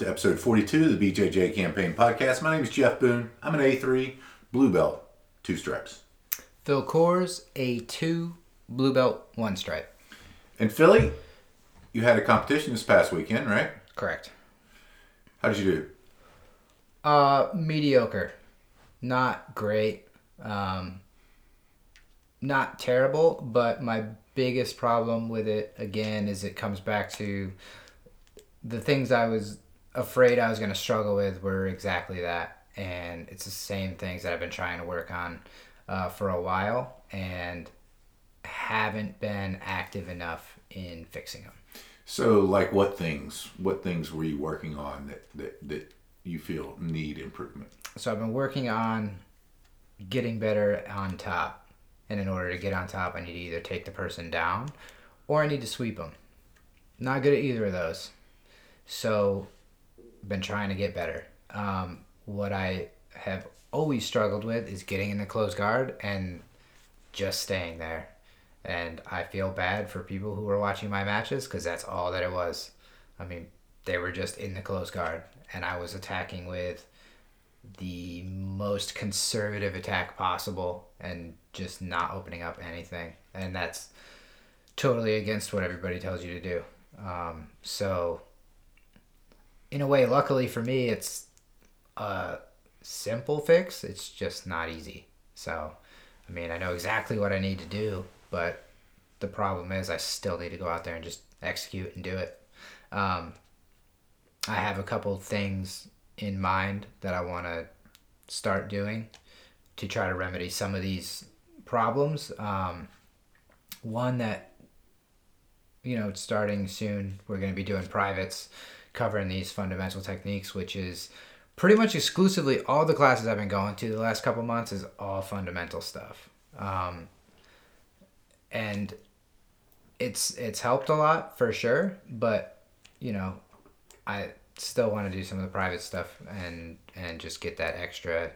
to episode 42 of the BJJ Campaign Podcast. My name is Jeff Boone. I'm an A3 blue belt, two stripes. Phil Coors, A2, Blue Belt, one stripe. And Philly, you had a competition this past weekend, right? Correct. How did you do? Uh, mediocre. Not great. Um, not terrible, but my biggest problem with it, again, is it comes back to the things I was afraid I was going to struggle with were exactly that. And it's the same things that I've been trying to work on uh, for a while and haven't been active enough in fixing them. So, like, what things? What things were you working on that that, that you feel need improvement? So I've been working on getting better on top. And in order to get on top, I need to either take the person down or I need to sweep them. Not good at either of those. So been trying to get better. Um, what I have always struggled with is getting in the close guard and just staying there. And I feel bad for people who were watching my matches because that's all that it was. I mean, they were just in the close guard, and I was attacking with the most conservative attack possible and just not opening up anything. And that's totally against what everybody tells you to do. Um, so, in a way, luckily for me, it's a simple fix. It's just not easy. So, I mean, I know exactly what I need to do, but the problem is I still need to go out there and just execute and do it. Um, I have a couple things in mind that I want to start doing to try to remedy some of these problems. Um, one that, you know, starting soon, we're going to be doing privates covering these fundamental techniques, which is pretty much exclusively all the classes I've been going to the last couple months is all fundamental stuff. Um, and it's it's helped a lot for sure, but you know, I still want to do some of the private stuff and and just get that extra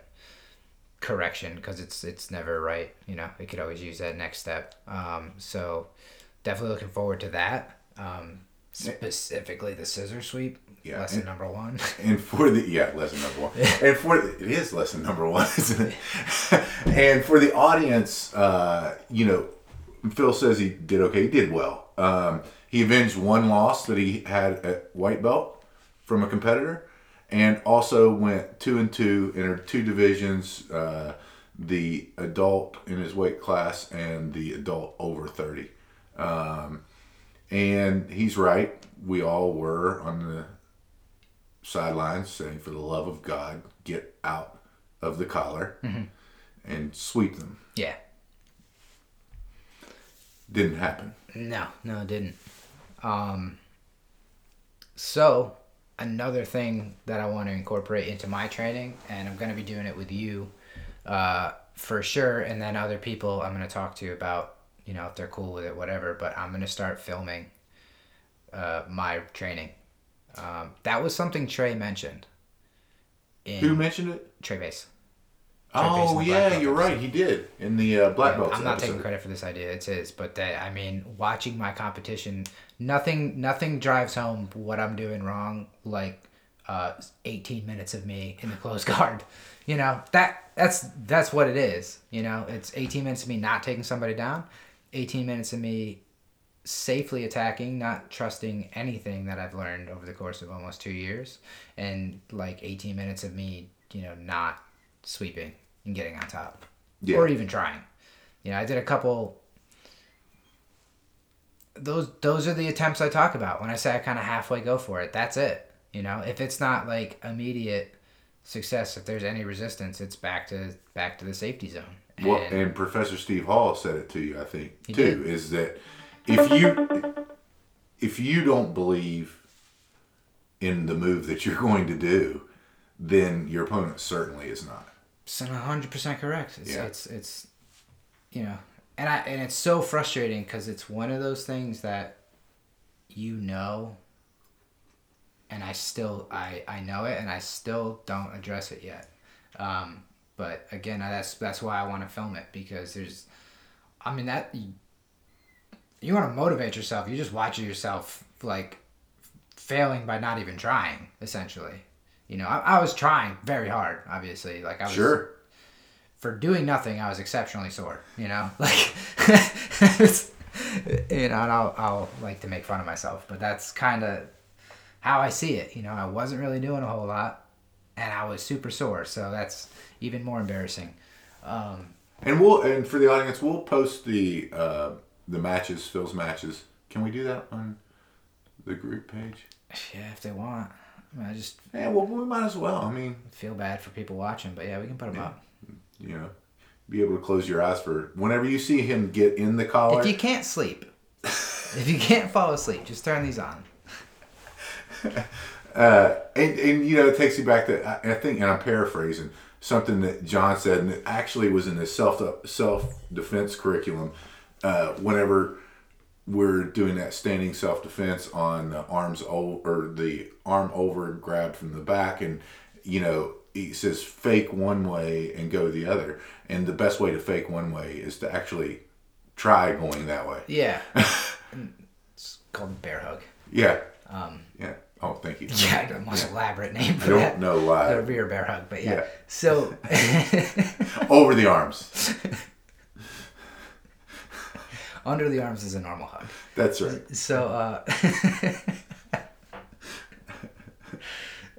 correction because it's it's never right. You know, it could always use that next step. Um, so definitely looking forward to that. Um, specifically the scissor sweep. Yeah, lesson and- number one. And for the yeah, lesson number one. and for the, it is lesson number one, isn't it? and for the audience, uh, you know, Phil says he did okay. He did well. Um, he avenged one loss that he had at white belt from a competitor, and also went two and two, entered two divisions: uh, the adult in his weight class and the adult over thirty. Um, and he's right. We all were on the sidelines saying, for the love of God, get out of the collar and sweep them. yeah. Didn't happen. No, no, it didn't. Um, so another thing that I want to incorporate into my training, and I'm going to be doing it with you uh, for sure, and then other people I'm going to talk to about, you know, if they're cool with it, whatever. But I'm going to start filming uh, my training. Um, that was something Trey mentioned. In Who mentioned it? Trey Base. Oh, Based on the black yeah, you're right. He did in the uh, black belt. I'm not episode. taking credit for this idea. It's his, but that I mean, watching my competition, nothing, nothing drives home what I'm doing wrong. Like, uh, 18 minutes of me in the closed guard. You know that that's that's what it is. You know, it's 18 minutes of me not taking somebody down, 18 minutes of me safely attacking, not trusting anything that I've learned over the course of almost two years, and like 18 minutes of me, you know, not sweeping and getting on top, Yeah. or even trying. You know, I did a couple. Those those are the attempts I talk about when I say I kind of halfway go for it. That's it. You know, if it's not like immediate success, if there's any resistance, it's back to back to the safety zone. Well, And- and Professor Steve Hall said it to you, I think, too, did. is that if you if you don't believe in the move that you're going to do, then your opponent certainly is not. It's hundred percent correct. It's, Yeah. it's it's you know, and I and it's so frustrating because it's one of those things that you know, and I still I I know it and I still don't address it yet. Um, but again, that's that's why I want to film it because there's, I mean that you, you want to motivate yourself. You just watch yourself like failing by not even trying essentially. You know, I, I was trying very hard, obviously. Like I was Sure. for doing nothing, I was exceptionally sore. You know, like it's, you know, and I'll, I'll like to make fun of myself, but that's kind of how I see it. You know, I wasn't really doing a whole lot, and I was super sore, so that's even more embarrassing. Um, And we'll and for the audience, we'll post the uh, the matches, Phil's matches. Can we do that on the group page? yeah, if they want, I, mean, I just Yeah, well, we might as well. I mean, feel bad for people watching, but yeah, we can put them up. you know, be able to close your eyes for whenever you see him get in the collar. If you can't sleep, if you can't fall asleep, just turn these on. Uh, and, and you know, it takes you back to I, I think, and I'm paraphrasing something that John said, and it actually was in his self self defense curriculum. Uh, whenever we're doing that standing self defense on the arms over or the arm over grabbed from the back, and you know, he says fake one way and go the other, and the best way to fake one way is to actually try going that way. Yeah, it's called bear hug. Yeah. Um, Yeah. Oh, thank you. Yeah, the most elaborate name I don't that. know why. The rear bear hug, but yeah. Yeah. So Over the arms. under the arms is a normal hug. That's right. So uh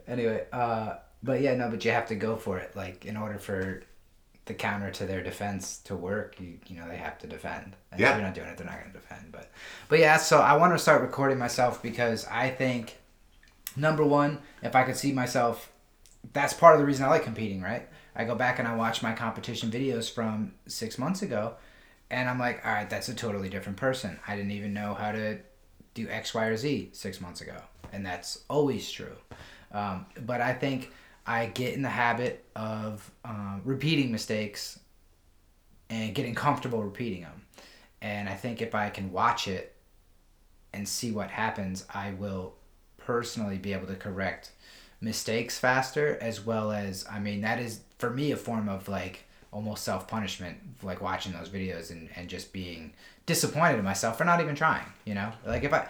anyway, uh but yeah, no, but you have to go for it. Like in order for the counter to their defense to work, you you know, they have to defend. And Yeah. if you're not doing it, they're not gonna defend. But but yeah, so I want to start recording myself because I think number one, if I could see myself that's part of the reason I like competing, right? I go back and I watch my competition videos from six months ago, and I'm like, all right, that's a totally different person. I didn't even know how to do X, Y, or Z six months ago, and that's always true. Um, but I think I get in the habit of um, repeating mistakes and getting comfortable repeating them. And I think if I can watch it and see what happens, I will personally be able to correct mistakes faster as well as I mean that is for me a form of like almost self punishment like watching those videos and, and just being disappointed in myself for not even trying you know like if I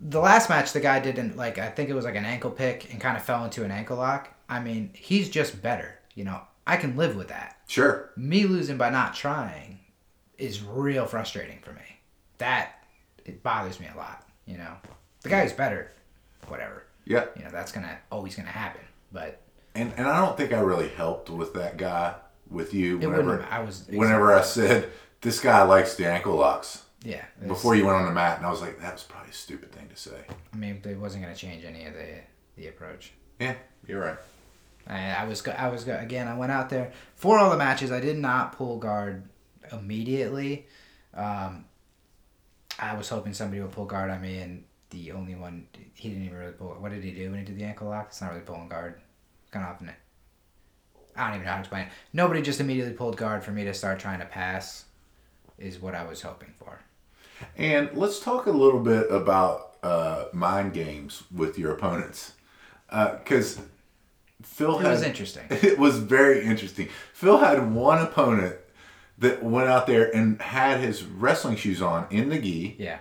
the last match the guy didn't like I think it was like an ankle pick and kind of fell into an ankle lock I mean he's just better you know I can live with that Sure. me losing by not trying is real frustrating for me. That it bothers me a lot. You know, the guy who's better, whatever. Yeah. You know, that's gonna always gonna happen. But And and I don't think I really helped with that guy with you whenever. I was whenever I said this guy likes the ankle locks yeah. before you went on the mat, and I was like, that was probably a stupid thing to say. I mean, it wasn't gonna change any of the the approach. Yeah, you're right. I, I was I was again. I went out there for all the matches. I did not pull guard immediately. Um, I was hoping somebody would pull guard on me, and the only one he didn't even really pull. What did he do when he did the ankle lock? It's not really pulling guard. Kind of often. I don't even know how to explain it. Nobody just immediately pulled guard for me to start trying to pass. Is what I was hoping for. And let's talk a little bit about uh, mind games with your opponents, because Phil It had, was interesting. It was very interesting. Phil had one opponent that went out there and had his wrestling shoes on in the gi, Yeah,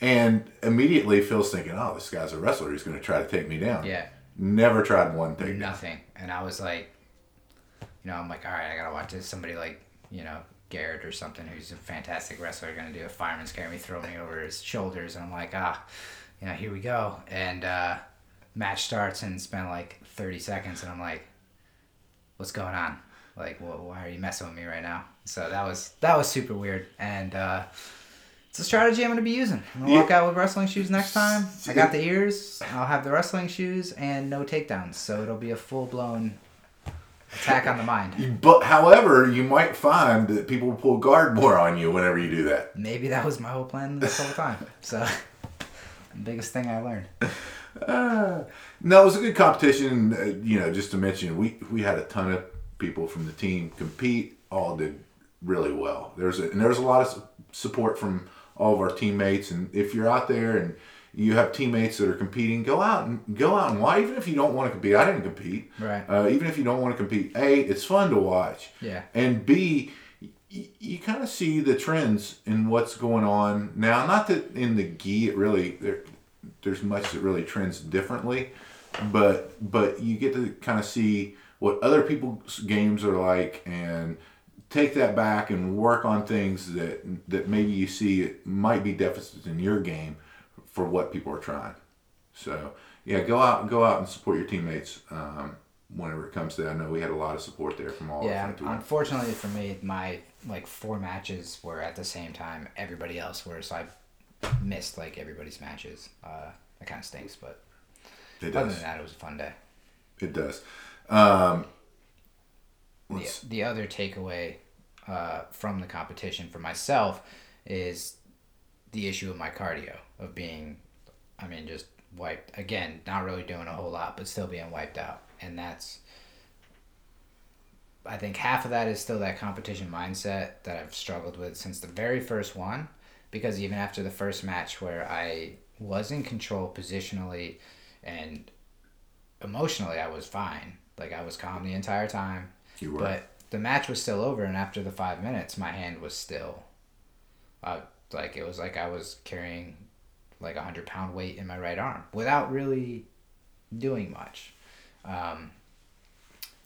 and immediately Phil's thinking, "Oh, this guy's a wrestler. He's going to try to take me down." yeah. Never tried one thing. nothing. And I was like, you know, I'm like, all right, I gotta watch this. Somebody like, you know, Garrett or something who's a fantastic wrestler gonna do a fireman's carry me, throw me over his shoulders. And I'm like, ah, you know, here we go. And uh, match starts and it's been like 30 seconds, and I'm like, what's going on? Like, wh- why are you messing with me right now? So that was that was super weird, and uh, it's a strategy I'm gonna be using. I'm gonna walk out with wrestling shoes next time. I got the ears. I'll have the wrestling shoes and no takedowns, so it'll be a full blown attack on the mind. But however, you might find that people will pull guard more on you whenever you do that. Maybe that was my whole plan this whole time. So the Biggest thing I learned. Uh, no, it was a good competition. Uh, you know, just to mention, we we had a ton of people from the team compete. All did really well. There's a, and there's a lot of support from all of our teammates. And if you're out there and you have teammates that are competing, go out and go out and watch. Even if you don't want to compete, I didn't compete. Right. Uh, even if you don't want to compete, a it's fun to watch. Yeah. And b you kind of see the trends in what's going on now. Not that in the gi it really there, there's much that really trends differently, but but you get to kind of see what other people's games are like and take that back and work on things that that maybe you see it might be deficits in your game for what people are trying. So yeah, go out go out and support your teammates. Um, whenever it comes to that, I know we had a lot of support there from all. Yeah, unfortunately for me, my like four matches were at the same time everybody else were, so I missed like everybody's matches. Uh, that kind of stinks, but It other than that, it was a fun day. It does. Um, The, the other takeaway uh, from the competition for myself is the issue of my cardio of being, I mean, just wiped again. Not really doing a whole lot, but still being wiped out, and that's. I think half of that is still that competition mindset that I've struggled with since the very first one, because even after the first match where I was in control positionally, and emotionally I was fine. Like I was calm the entire time. You were. But the match was still over, and after the five minutes, my hand was still, uh, like it was like I was carrying, like a hundred pound weight in my right arm without really doing much. Um,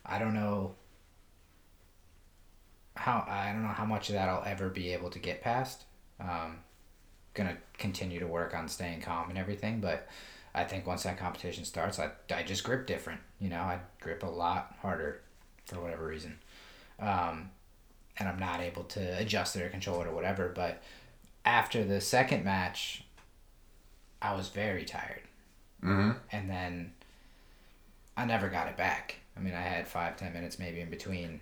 I don't know. How I don't know how much of that I'll ever be able to get past. Um, gonna continue to work on staying calm and everything, but I think once that competition starts, I, I just grip different. You know, I grip a lot harder for whatever reason. Um, and I'm not able to adjust it or control it or whatever. But after the second match, I was very tired. hmm And then I never got it back. I mean, I had five, ten minutes maybe in between.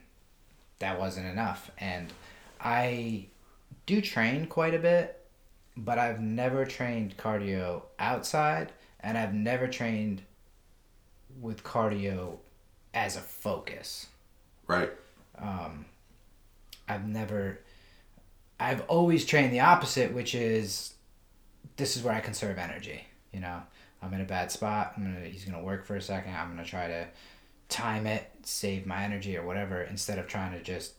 That wasn't enough. And I do train quite a bit, but I've never trained cardio outside, and I've never trained with cardio as a focus. Right. I've never I've always trained the opposite, which is this is where I conserve energy. You know, I'm in a bad spot. I'm gonna he's gonna work for a second. I'm gonna try to time it, save my energy or whatever, instead of trying to just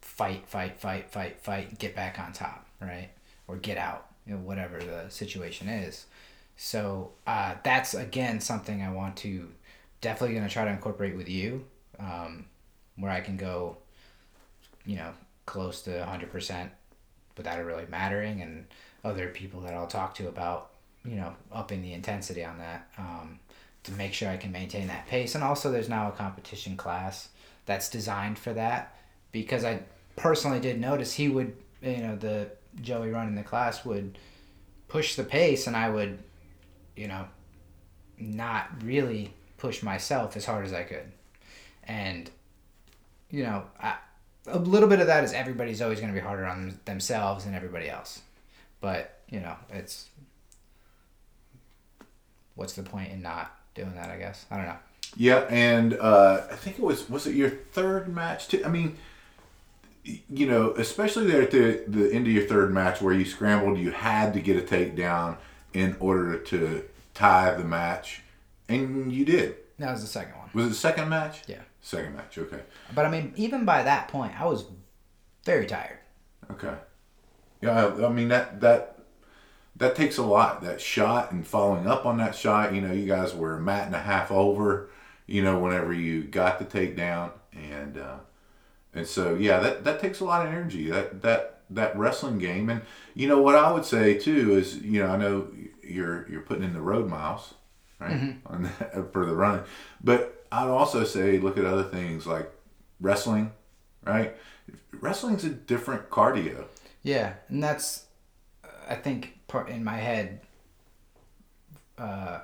fight, fight, fight, fight, fight, get back on top, right? Or get out, you know, whatever the situation is. So uh, that's again something I want to definitely gonna try to incorporate with you, um, where I can go you know, close to 100% without it really mattering, and other people that I'll talk to about, you know, upping the intensity on that um, to make sure I can maintain that pace. And also, there's now a competition class that's designed for that because I personally did notice he would, you know, the Joey running the class would push the pace, and I would, you know, not really push myself as hard as I could. And you know, a little bit of that is everybody's always going to be harder on themselves than everybody else. But, you know, it's what's the point in not doing that, I guess. I don't know. Yeah, and uh, I think it was was it your third match too? I mean, you know, especially there at the the end of your third match where you scrambled, you had to get a takedown in order to tie the match, and you did. That was the second one. Was it the second match? Yeah. Second match. Okay. But I mean, even by that point, I was very tired. Okay. Yeah, I I mean that that that takes a lot. That shot and following up on that shot. You know, you guys were a mat and a half over. You know, whenever you got the takedown, and uh, and so yeah, that that takes a lot of energy. That that that wrestling game, and you know what I would say too is you know I know you're you're putting in the road miles, right, on that, for the running, but I'd also say look at other things like wrestling, right. Wrestling's a different cardio. Yeah, and that's, I think, part in my head, uh,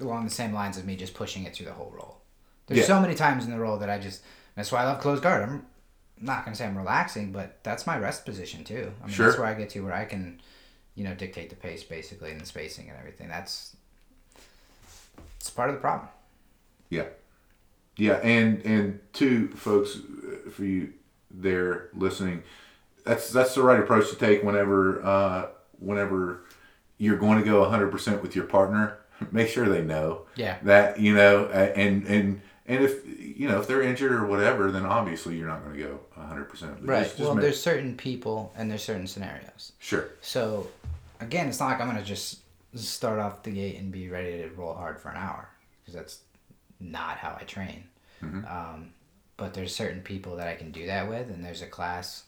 along the same lines of me just pushing it through the whole roll. There's Yeah. so many times in the roll that I just. That's why I love closed guard. I'm not gonna say I'm relaxing, but that's my rest position too. I mean, Sure. that's where I get to where I can you know, dictate the pace basically and the spacing and everything. That's it's part of the problem. Yeah, yeah, and and two folks uh, for you there listening, that's that's the right approach to take whenever uh, whenever you're going to go 100 percent with your partner. Make sure they know Yeah. that you know, and and and if you know if they're injured or whatever, then obviously you're not going to go 100 percent. Right. well, there's certain people and there's certain scenarios. sure. So, again, it's not like I'm gonna just start off the gate and be ready to roll hard for an hour because that's not how I train. Um, but there's certain people that I can do that with, and there's a class,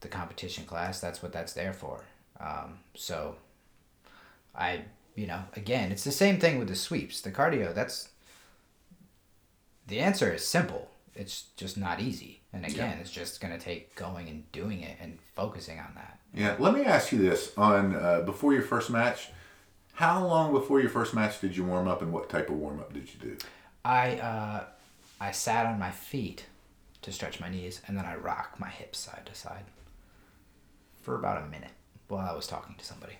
the competition class. That's what that's there for. Um, so, I you know again, it's the same thing with the sweeps, the cardio. That's the answer is simple. It's just not easy, and again, it's just gonna take going and doing it and focusing on that. Yeah, let me ask you this: on uh, before your first match, how long before your first match did you warm up, and what type of warm up did you do? I uh, I sat on my feet to stretch my knees, and then I rock my hips side to side for about a minute while I was talking to somebody.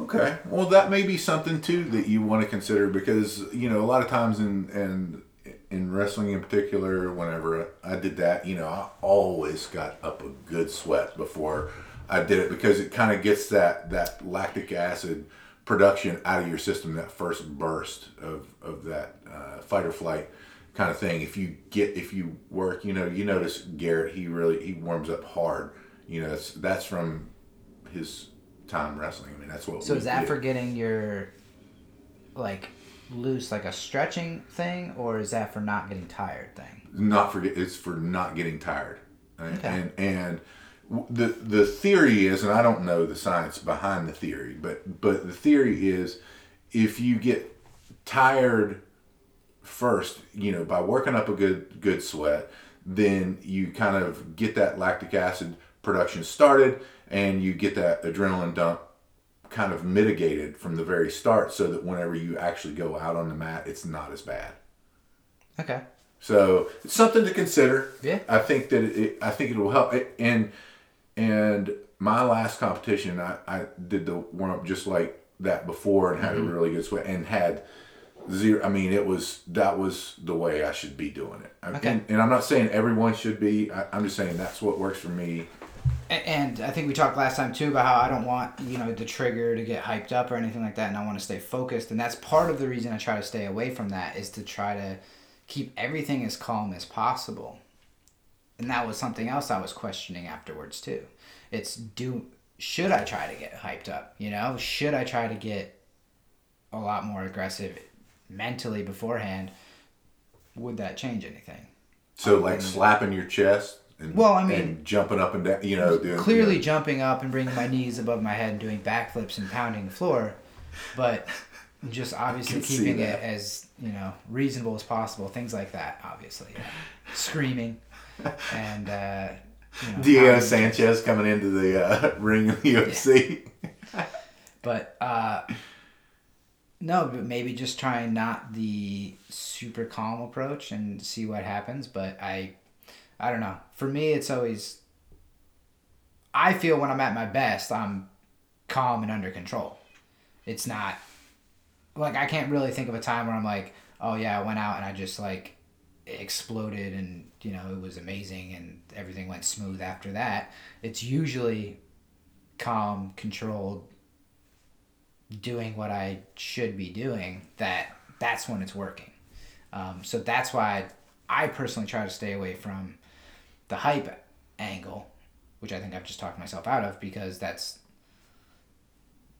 Okay, well, that may be something too that you want to consider because you know a lot of times in and in wrestling in particular, whenever I did that, you know, I always got up a good sweat before I did it because it kind of gets that that lactic acid production out of your system, that first burst of of that uh, fight or flight kind of thing. If you get if you work, you know, you notice Garrett, he really he warms up hard. You know, that's that's from his time wrestling. I mean, that's what. So is that did. for getting your like loose, like a stretching thing, or is that for not getting tired thing? not for it's for not getting tired and Okay. and, and the the theory is and I don't know the science behind the theory but but the theory is if you get tired first you know by working up a good good sweat then you kind of get that lactic acid production started and you get that adrenaline dump kind of mitigated from the very start so that whenever you actually go out on the mat it's not as bad Okay. so it's something to consider. Yeah. I think that it, I think it will help. And and my last competition, I, I did the warm up just like that before and had Mm-hmm. a really good sweat and had zero. I mean, it was that was the way I should be doing it. Okay. And, and I'm not saying everyone should be. I, I'm just saying that's what works for me. And I think we talked last time too about how I don't want you know the trigger to get hyped up or anything like that, and I want to stay focused. And that's part of the reason I try to stay away from that is to try to keep everything as calm as possible. And that was something else I was questioning afterwards too. It's do should I try to get hyped up? You know, should I try to get a lot more aggressive mentally beforehand? Would that change anything? So like slapping your chest. And, Well, I mean- jumping up and down. You know, doing clearly you know, jumping up and bringing my knees above my head and doing backflips and pounding the floor, but just obviously keeping it as you know reasonable as possible. Things like that, obviously, yeah. screaming and uh, you know, Diego. Sanchez coming into the uh, ring of the UFC. But uh, no, but maybe just trying not the super calm approach and see what happens. But I, I don't know. For me, it's always. I feel when I'm at my best, I'm calm and under control. It's not like I can't really think of a time where I'm like, oh yeah, I went out and I just like exploded and you know it was amazing and everything went smooth after that. It's usually calm, controlled, doing what I should be doing, that that's when it's working. Um, so that's why I personally try to stay away from the hype angle, which I think I've just talked myself out of because that's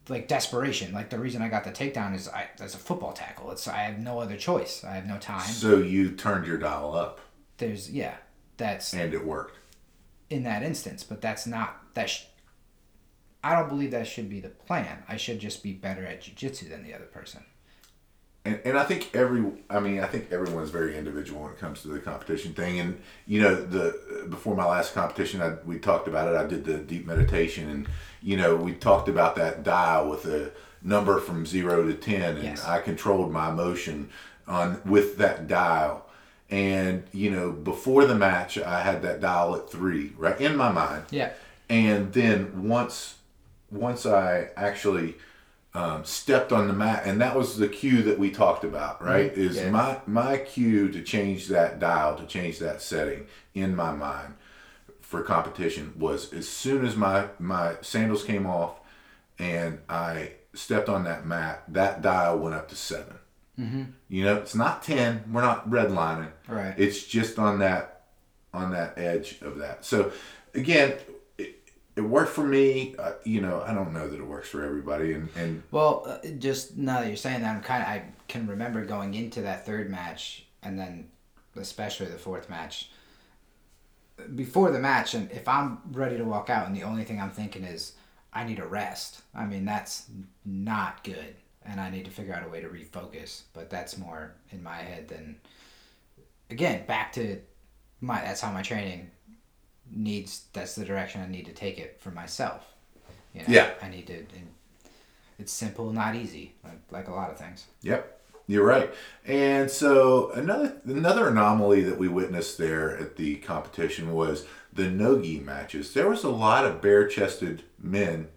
like desperation. Like the reason I got the takedown is I that's a football tackle. It's I have no other choice. I have no time. so you turned your dial up, There's yeah, that's and it worked. in that instance, but that's not that. Sh- I don't believe that should be the plan. I should just be better at jujitsu than the other person. And, and I think every, I mean, I think everyone's very individual when it comes to the competition thing. And you know, the before my last competition, I, we talked about it. I did the deep meditation, and you know, we talked about that dial with a number from zero to ten, and Yes. I controlled my emotion on with that dial. And you know, before the match, I had that dial at three, right in my mind. Yeah. And then once once I actually um, stepped on the mat, and that was the cue that we talked about, right? Is Yeah. my my cue to change that dial, to change that setting in my mind for competition was as soon as my my sandals came off and I stepped on that mat, that dial went up to 7 Mm-hmm. You know, it's not ten. We're not redlining. Right. It's just on that on that edge of that. So again, it, worked for me. Uh, you know, I don't know that it works for everybody, and and Well, uh, just now that you're saying that, I'm kind of I can remember going into that third match, and then especially the fourth match. Before the match, and if I'm ready to walk out, and the only thing I'm thinking is I need a rest. I mean, that's not good, and I need to figure out a way to refocus. But that's more in my head than again back to my. That's how my training needs. That's the direction I need to take it for myself. You know, Yeah. I need to. And it's simple, not easy, like, like a lot of things. Yep, you're right. And so another another anomaly that we witnessed there at the competition was the nogi matches. There was a lot of bare chested men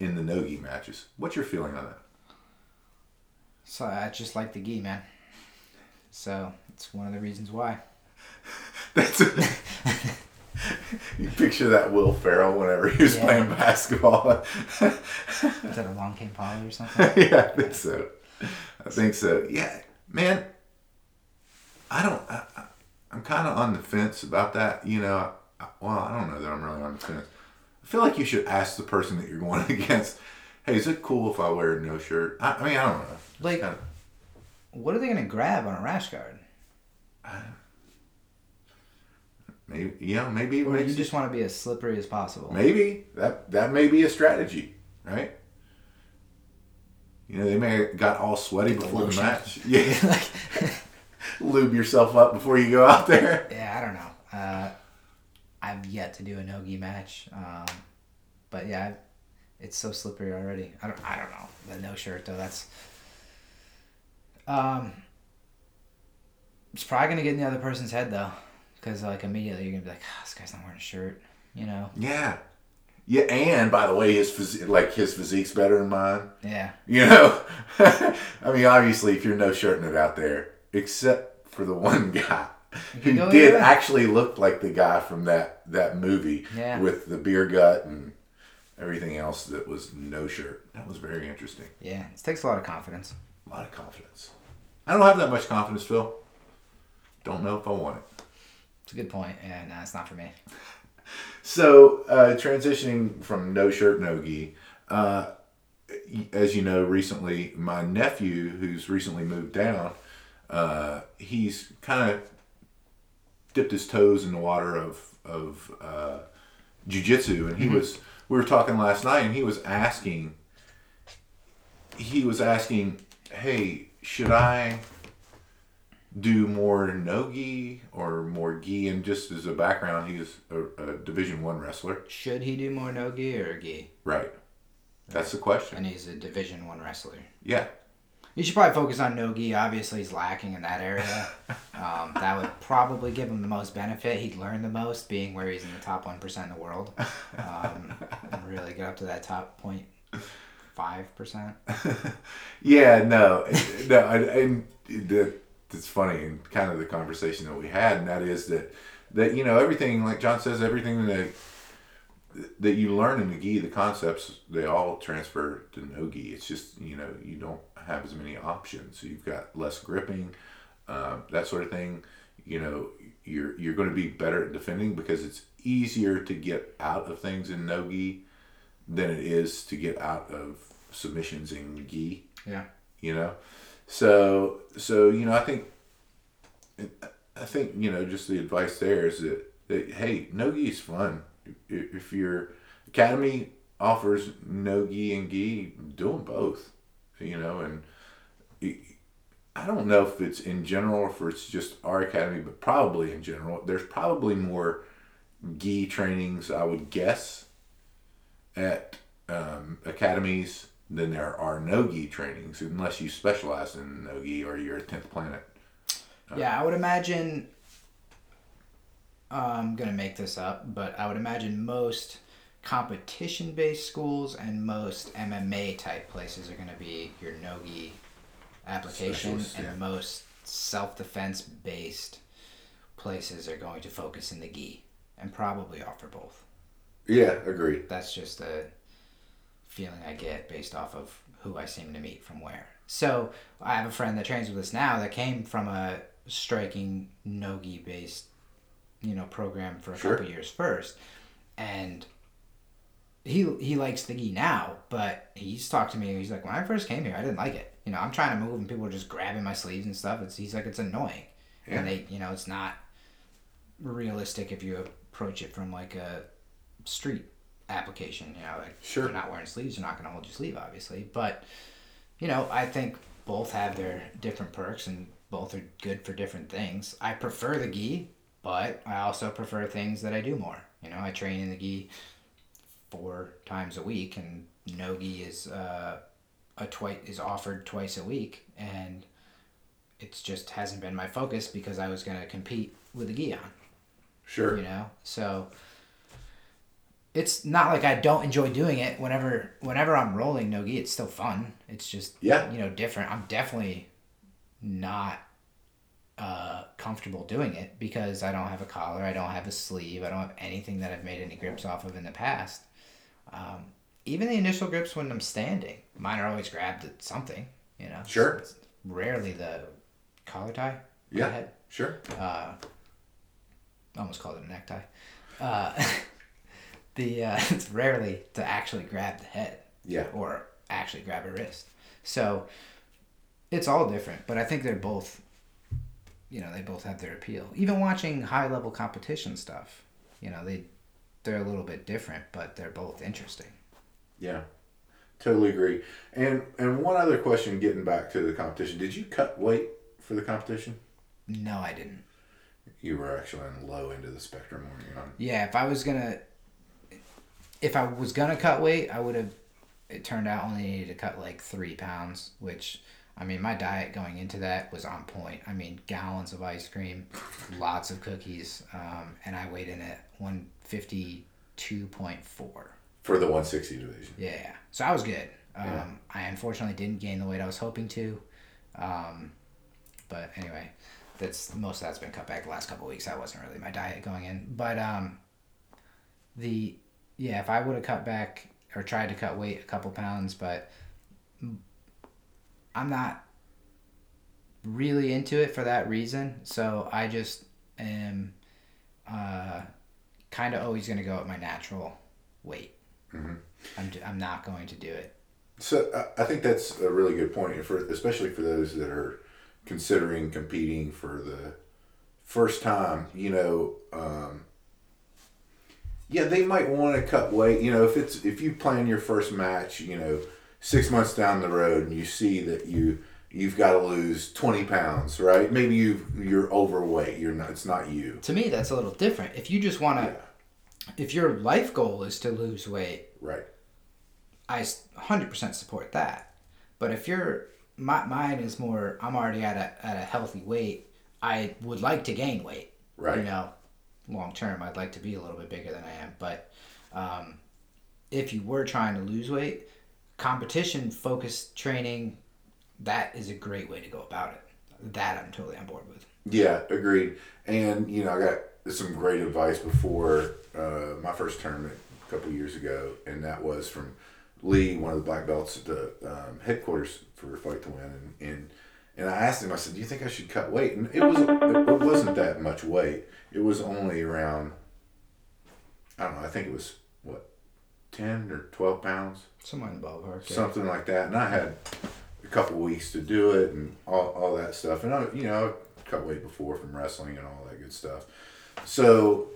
in the nogi matches. What's your feeling on that? So I just like the gi, man. So it's one of the reasons why. That's you picture that Will Ferrell whenever he was Yeah. playing basketball. Is that a long cane poly or something? yeah, I think so. I think so. Yeah, man. I don't. I, I, I'm kind of on the fence about that. You know. I, well, I don't know that I'm really on the fence. I feel like you should ask the person that you're going against. Hey, is it cool if I wear no shirt? I, I mean, I don't know. Like- Kinda- what are they gonna grab on a rash guard? Maybe you know, maybe Or you it- just want to be as slippery as possible? Maybe that that may be a strategy, right? You know, they may have got all sweaty the before the lotion. match. Yeah, like, lube yourself up before you go out there. yeah, I don't know. Uh, I've yet to do a no gi match, um, but yeah, it's so slippery already. I don't. I don't know the no shirt though. That's. Um. It's probably gonna get in the other person's head though, because like immediately you're gonna be like, oh, this guy's not wearing a shirt, you know? Yeah, yeah. And by the way, his phys- like his physique's better than mine. Yeah. You know, I mean, obviously, if you're no shirting it out there, except for the one guy who did actually look like the guy from that that movie Yeah. with the beer gut and everything else that was no shirt. That was very interesting. Yeah. It takes a lot of confidence. A lot of confidence. I don't have that much confidence, Phil. Don't know if I want it. It's a good point. Yeah, no, it's not for me. So, uh, transitioning from no shirt, no gi. Uh, as you know, recently my nephew, who's recently moved down, uh, he's kind of dipped his toes in the water of of uh, jujitsu, and he was. We were talking last night, and he was asking. He was asking, "Hey, should I do more no-gi or more gi?" And just as a background, he's a, a Division One wrestler, Should he do more no gi or gi? right? That's the question. And he's a Division One wrestler. Yeah, You should probably focus on no gi. Obviously, he's lacking in that area. Um, that would probably give him the most benefit. He'd learn the most, being where he's in the top one percent in the world, um, and really get up to that top point five percent. yeah, no, no, I- and that that's funny and kind of the conversation that we had, and that is that that you know everything like John says, everything that that you learn in the gi, the concepts they all transfer to no gi. It's just you know you don't have as many options, so you've got less gripping, um, that sort of thing. You know, you're you're going to be better at defending because it's easier to get out of things in no gi than it is to get out of submissions in gi Yeah. you know so so you know i think i think you know just the advice there is that, that hey no-gi is fun. If your academy offers no-gi and gi do them both you know and i don't know if it's in general or if it's just our academy but probably in general there's probably more gi trainings i would guess at um, academies than there are no-gi trainings unless you specialize in no-gi or you're a 10th planet uh, Yeah, I would imagine. Uh, I'm gonna make this up, but I would imagine most competition based schools and most MMA type places are going to be your nogi application, Specialist, and yeah. most self defense based places are going to focus in the gi and probably offer both. Yeah, agreed. That's just a feeling I get based off of who I seem to meet from where. So I have a friend that trains with us now that came from a striking nogi based, you know, program for a Sure. couple years first, and he he likes the gi now. But he's talked to me. He's like, when I first came here, I didn't like it. You know, I'm trying to move and people are just grabbing my sleeves and stuff. It's he's like, it's annoying, Yeah. and they, you know, it's not realistic if you approach it from like a street application. You know, like Sure. you're not wearing sleeves, you're not going to hold your sleeve, obviously. But you know, I think both have their different perks and both are good for different things. I prefer the gi, but I also prefer things that I do more. You know, I train in the gi four times a week, and no gi is uh, a twice is offered twice a week, and it's just hasn't been my focus because I was going to compete with the gi on Sure. you know so it's not like i don't enjoy doing it whenever whenever i'm rolling nogi it's still fun it's just Yeah. you know different i'm definitely not uh, comfortable doing it because i don't have a collar i don't have a sleeve i don't have anything that i've made any grips off of in the past um, even the initial grips when i'm standing mine are always grabbed at something you know Sure. It's rarely the collar tie Yeah. Sure. uh, I almost called it a necktie. Uh, the uh, it's rarely to actually grab the head Yeah. or actually grab a wrist. So it's all different, but I think they're both, you know, they both have their appeal. Even watching high level competition stuff, you know, they they're a little bit different, but they're both interesting. Yeah. Totally agree. And and one other question getting back to the competition. Did you cut weight for the competition? No, I didn't. You were actually on the low end of the spectrum, weren't you? On Yeah, if I was gonna, if I was gonna cut weight, I would have. It turned out only needed to cut like three pounds, which I mean, my diet going into that was on point. I mean, gallons of ice cream, lots of cookies, um, and I weighed in at one fifty two point four. for the 160 division. Yeah, so I was good. Um, I unfortunately didn't gain the weight I was hoping to, um, but anyway, that's most of that's been cut back the last couple weeks. That wasn't really my diet going in, but um, the yeah, if I would have cut back or tried to cut weight a couple pounds, but I'm not really into it for that reason. So I just am uh, kind of always going to go at my natural weight. I'm, j- I'm not going to do it. So I- I think that's a really good point, for especially for those that are considering competing for the first time. You know, um, yeah, they might want to cut weight. You know, if it's if you plan your first match, you know, six months down the road, and you see that you you've got to lose twenty pounds, right? Maybe you you're overweight. You're not. It's not you. To me, that's a little different. If you just want to, Yeah. if your life goal is to lose weight, Right. i 100% support that. But if you're, my, mine is more, I'm already at a, at a healthy weight. I would like to gain weight. Right. You know, long term, I'd like to be a little bit bigger than I am. But um, if you were trying to lose weight, competition focused training, that is a great way to go about it. That I'm totally on board with. Yeah, agreed. And you know, I got some great advice before uh, my first tournament a couple years ago, and that was from Lee, one of the black belts at the um, headquarters for Fight to Win, and, and and I asked him, I said, "Do you think I should cut weight?" And it was it wasn't that much weight. It was only around I don't know. I think it was what ten or twelve pounds Somewhere in the ballpark. yeah. something like that. And I had a couple weeks to do it and all, all that stuff. And I, you know, I cut weight before from wrestling and all that good stuff. So,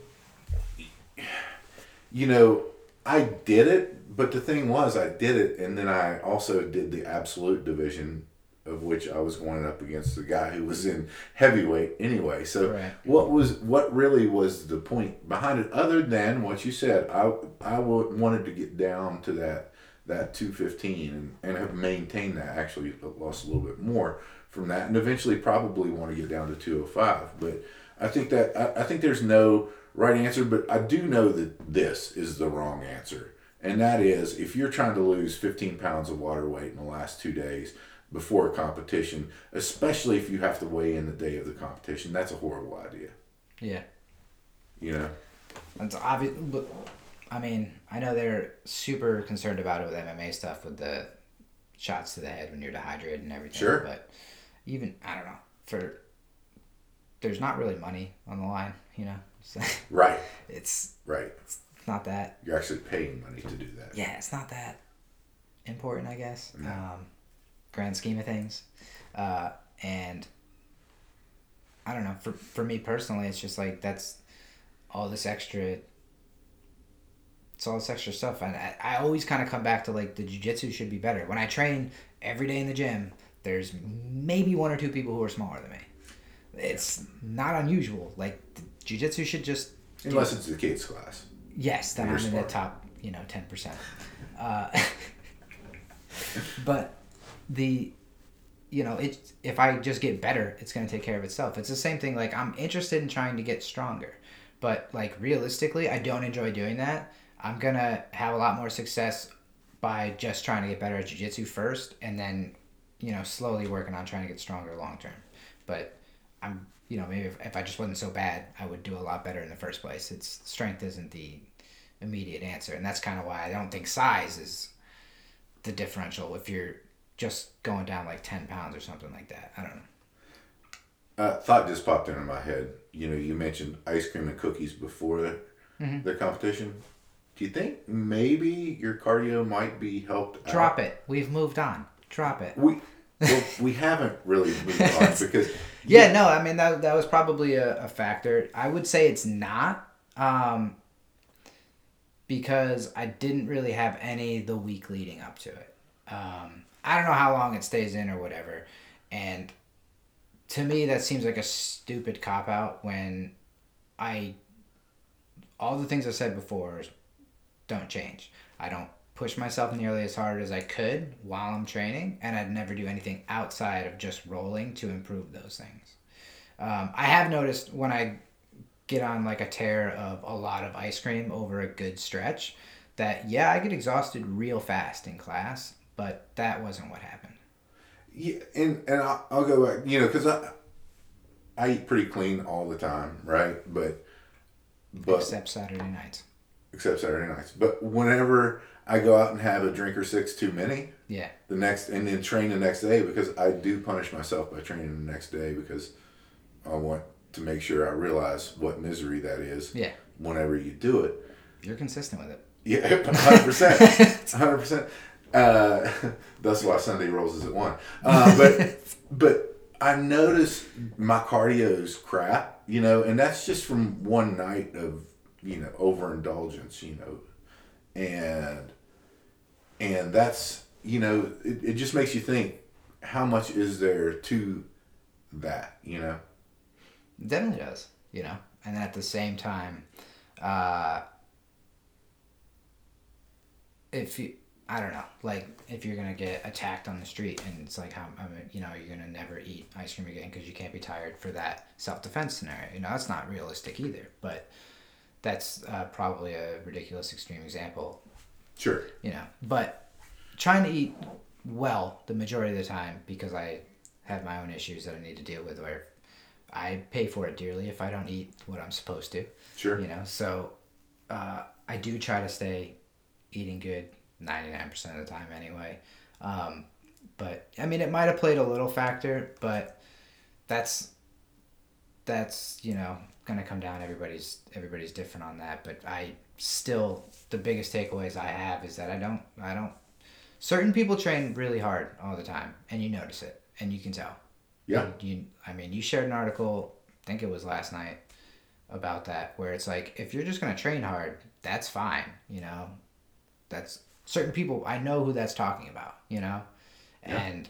you know, I did it, but the thing was, I did it, and then I also did the absolute division, of which I was going up against the guy who was in heavyweight anyway. So, Right. what was what really was the point behind it, other than what you said? I I wa- wanted to get down to that that two fifteen and, and have maintained that. Actually, lost a little bit more from that, and eventually probably want to get down to two oh five, but. I think that I, I think there's no right answer, but I do know that this is the wrong answer, and that is if you're trying to lose 15 pounds of water weight in the last two days before a competition, especially if you have to weigh in the day of the competition, that's a horrible idea. Yeah. You know. It's obvious. But, I mean, I know they're super concerned about it with MMA stuff, with the shots to the head when you're dehydrated and everything. Sure. But even I don't know for there's not really money on the line, you know. So Right. it's Right. It's not that. You're actually paying money to do that. Yeah, it's not that important, I guess. No. Um, grand scheme of things, uh, and I don't know. For for me personally, it's just like that's all this extra. It's all this extra stuff, and I, I always kind of come back to like the jujitsu should be better. When I train every day in the gym, there's maybe one or two people who are smaller than me. It's not unusual. Like jujitsu should just Unless it's the kids class. Yes, then You're I'm in the top, you know, ten percent. Uh, but the, you know, it if I just get better, it's gonna take care of itself. It's the same thing. Like I'm interested in trying to get stronger, but like realistically, I don't enjoy doing that. I'm gonna have a lot more success by just trying to get better at jujitsu first, and then, you know, slowly working on trying to get stronger long term. But I'm, you know, maybe if, if I just wasn't so bad, I would do a lot better in the first place. It's strength isn't the immediate answer, and that's kind of why I don't think size is the differential if you're just going down like ten pounds or something like that. I don't know. Uh, thought just popped into my head. You know, you mentioned ice cream and cookies before the, Mm-hmm. the competition. Do you think maybe your cardio might be helped? out? Drop it. We've moved on. Drop it. We well, we haven't really moved on because Yeah, no, I mean that that was probably a, a factor. I would say it's not, um, because I didn't really have any the week leading up to it. Um, I don't know how long it stays in or whatever, and to me that seems like a stupid cop out when I all the things I said before don't change. I don't push myself nearly as hard as I could while I'm training, and I'd never do anything outside of just rolling to improve those things. Um, I have noticed when I get on like a tear of a lot of ice cream over a good stretch that yeah, I get exhausted real fast in class, but that wasn't what happened. Yeah, and and I'll, I'll go back. You know, because I I eat pretty clean all the time, right? But but Except Saturday nights. except Saturday nights. But whenever I go out and have a drink or six too many, Yeah. the next and then train the next day because I do punish myself by training the next day because I want to make sure I realize what misery that is. Yeah. Whenever you do it, You're consistent with it. yeah, hundred percent, hundred percent. Uh, That's why Sunday rolls is at one. Uh, but but I notice my cardio's crap, you know, and that's just from one night of you know overindulgence, you know, and and that's you know it, it just makes you think how much is there to that, you know. definitely does you know and at the same time uh if you i don't know like if you're gonna get attacked on the street and it's like how I mean, you know you're gonna never eat ice cream again because you can't be tired for that self-defense scenario you know that's not realistic either but that's uh, probably a ridiculous extreme example Sure. you know but trying to eat well the majority of the time because i have my own issues that i need to deal with where i pay for it dearly if i don't eat what i'm supposed to Sure. you know so uh, i do try to stay eating good 99% of the time anyway. Um, but i mean it might have played a little factor but that's that's you know gonna come down everybody's everybody's different on that. But i still the biggest takeaways i have is that i don't i don't certain people train really hard all the time and you notice it and you can tell. Yeah. you i mean you shared an article i think it was last night about that where it's like if you're just going to train hard that's fine you know? That's certain people i know who that's talking about you know and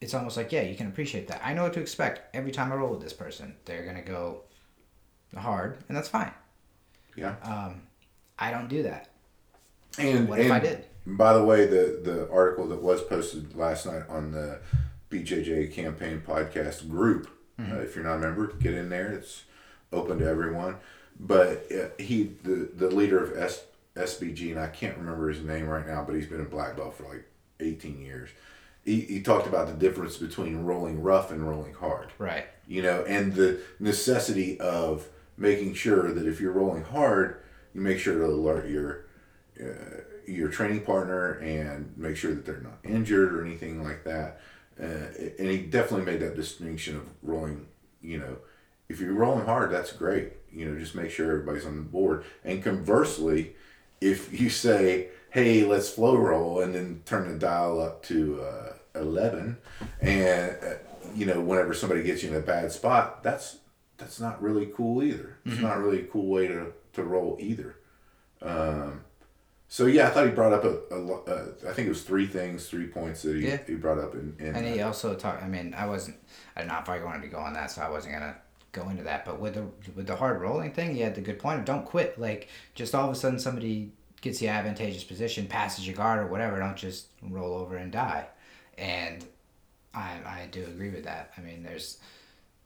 it's almost like yeah you can appreciate that i know what to expect every time i roll with this person they're going to go hard and that's fine Yeah. um, i don't do that And What if I did? By the way, the the article that was posted last night on the BJJ campaign podcast group Uh, if you're not a member, get in there. It's open to everyone. But uh, he, the the leader of S, SBG, and I can't remember his name right now, but he's been a black belt for like 18 years. He, he talked about the difference between rolling rough and rolling hard Right. you know, and the necessity of making sure that if you're rolling hard, you make sure to alert your uh, your training partner and make sure that they're not injured or anything like that. Uh, and he definitely made that distinction of rolling. You know, if you're rolling hard, that's great. You know, just make sure everybody's on the board. And conversely, if you say, "Hey, let's flow roll," and then turn the dial up to uh, eleven, and uh, you know, whenever somebody gets you in a bad spot, that's that's not really cool either. It's not really a cool way to, to roll either. Um, so yeah, I thought he brought up a, a uh, I think it was three things, three points that he, Yeah. he brought up in, in And he also talked. I mean, I wasn't. I don't know if I wanted to go on that, so I wasn't gonna go into that. But with the with the hard rolling thing, he had the good point of don't quit. Like just all of a sudden somebody gets the advantageous position, passes your guard or whatever. Don't just roll over and die. And I I do agree with that. I mean, there's.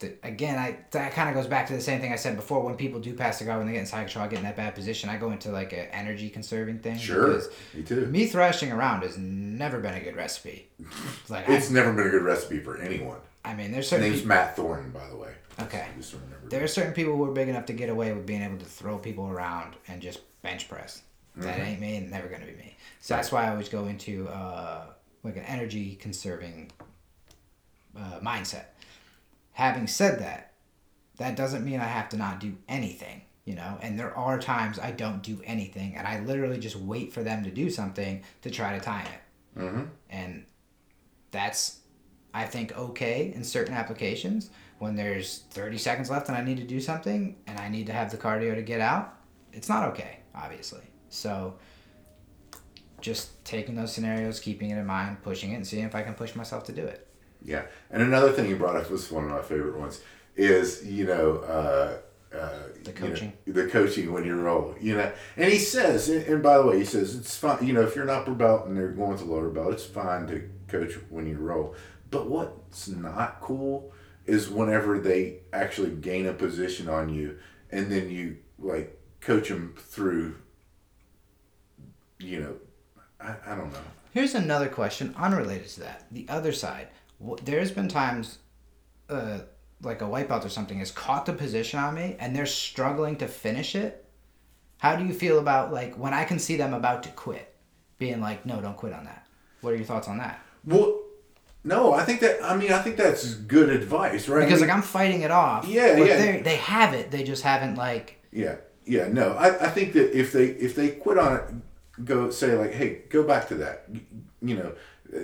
The, again, I that kind of goes back to the same thing I said before. When people do pass the guard, when they get in side control, I get in that bad position. I go into like an energy conserving thing. Sure, me too. Me thrashing around has never been a good recipe. Like I, It's never been a good recipe for anyone. I mean, there's certain. His name's peop- Matt Thornton, by the way. Okay. Just remember. there are certain people who are big enough to get away with being able to throw people around and just bench press. That ain't me and never gonna be me. So that's why I always go into uh, like an energy conserving uh, mindset. Having said that, that doesn't mean I have to not do anything, you know. And there are times I don't do anything, and I literally just wait for them to do something to try to time it. Mm-hmm. And that's, I think, okay in certain applications when there's 30 seconds left and I need to do something and I need to have the cardio to get out. It's not okay, obviously. So just taking those scenarios, keeping it in mind, pushing it, and seeing if I can push myself to do it. Yeah, and another thing you brought up was one of my favorite ones is you know uh, uh, The you know, coaching. the coaching when you're roll, you know, and he says, and and by the way, he says it's fine, you know, if you're an upper belt and they're going to lower belt, it's fine to coach when you roll, but what's not cool is whenever they actually gain a position on you and then you like coach them through, you know, I, I don't know. Here's another question unrelated to that. The other side. There's been times, uh, like a white belt or something has caught the position on me and they're struggling to finish it. How do you feel about like when I can see them about to quit, being like, no, don't quit on that. What are your thoughts on that? Well, no, I think that I mean I think that's good advice, right? Because I mean, like I'm fighting it off. Yeah, but yeah. They they have it. They just haven't like. yeah, yeah, no, I, I think that if they if they quit on it, go say like, hey, go back to that, you, know,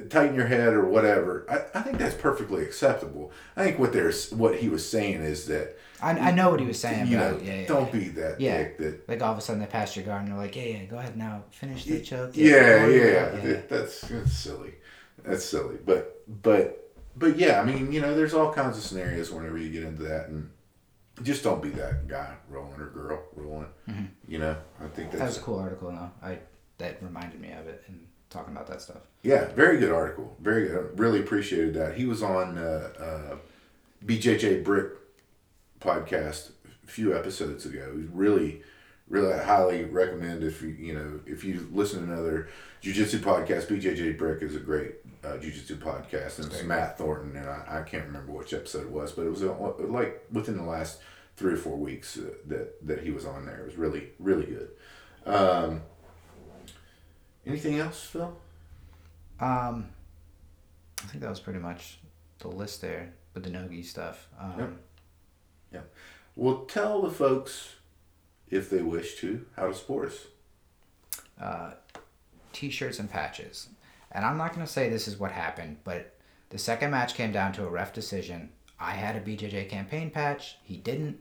tighten your head or whatever. I, I think that's perfectly acceptable. I think what there's what he was saying is that I, I know what he was saying. you know yeah, yeah, don't yeah. be that Yeah. dick that Like all of a sudden they pass your guard and they're like, yeah, yeah, go ahead now, finish the choke. yeah, yeah, ahead." that- that's that's silly. That's silly. But but but yeah, I mean, you know, there's all kinds of scenarios whenever you get into that and just don't be that guy rolling or girl rolling. You know, I think That was that's a cool article, though. I that reminded me of it and talking about that stuff. yeah, very good article. Very good. Really appreciated that. He was on uh, uh, BJJ Brick podcast a few episodes ago. He's really, really I highly recommend if you you know if you listen to another jujitsu podcast. BJJ Brick is a great uh, jujitsu podcast, and it's Matt Thornton, and I, I can't remember which episode it was, but it was uh, like within the last three or four weeks uh, that that he was on there. It was really really good. Um, anything else, Phil? Um, I think that was pretty much the list there with the Nogi stuff. Um, Yep. Well, tell the folks, if they wish to, how to support us. uh, t-shirts and patches. And I'm not going to say this is what happened, but the second match came down to a ref decision. I had a BJJ campaign patch. He didn't.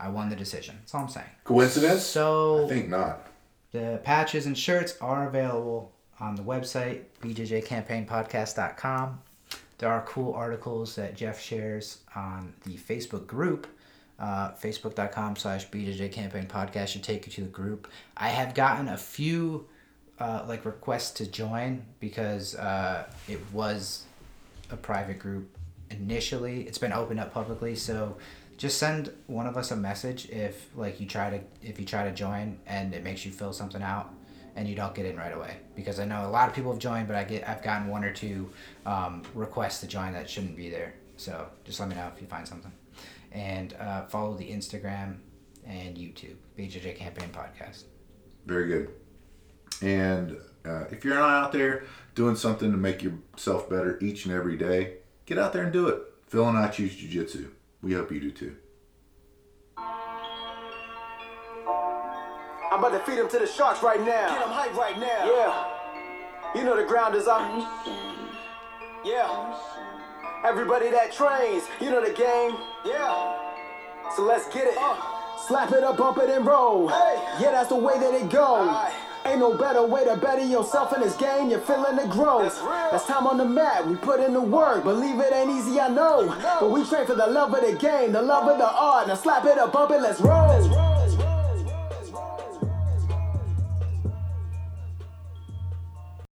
I won the decision. That's all I'm saying. Coincidence? So I think not. the patches and shirts are available on the website, bjjcampaignpodcast.com. There are cool articles that Jeff shares on the Facebook group. Uh, Facebook.com slash BJJ Campaign Podcast should take you to the group. I have gotten a few uh, like requests to join because uh, it was a private group initially it's been opened up publicly, so just send one of us a message if like you try to if you try to join and it makes you fill something out and you don't get in right away because I know a lot of people have joined, but I get I've gotten one or two um, requests to join that shouldn't be there. So just let me know if you find something, and uh, follow the Instagram and YouTube BJJ Campaign Podcast. Very good. And uh, if you're not out there doing something to make yourself better each and every day, get out there and do it. Phil and I choose jujitsu. We hope you do too. I'm about to feed him to the sharks right now. Get him hype right now. Yeah. You know the ground is up. Yeah. Everybody that trains, you know the game. Yeah. So let's get it. Uh. Slap it up, bump it, and roll. Yeah, that's the way that it goes. Ain't no better way to better yourself in this game. You're feeling the growth. That's time on the mat. We put in the work. Believe it ain't easy, I know. But we train for the love of the game, the love of the art. Now slap it up, bump it, let's roll.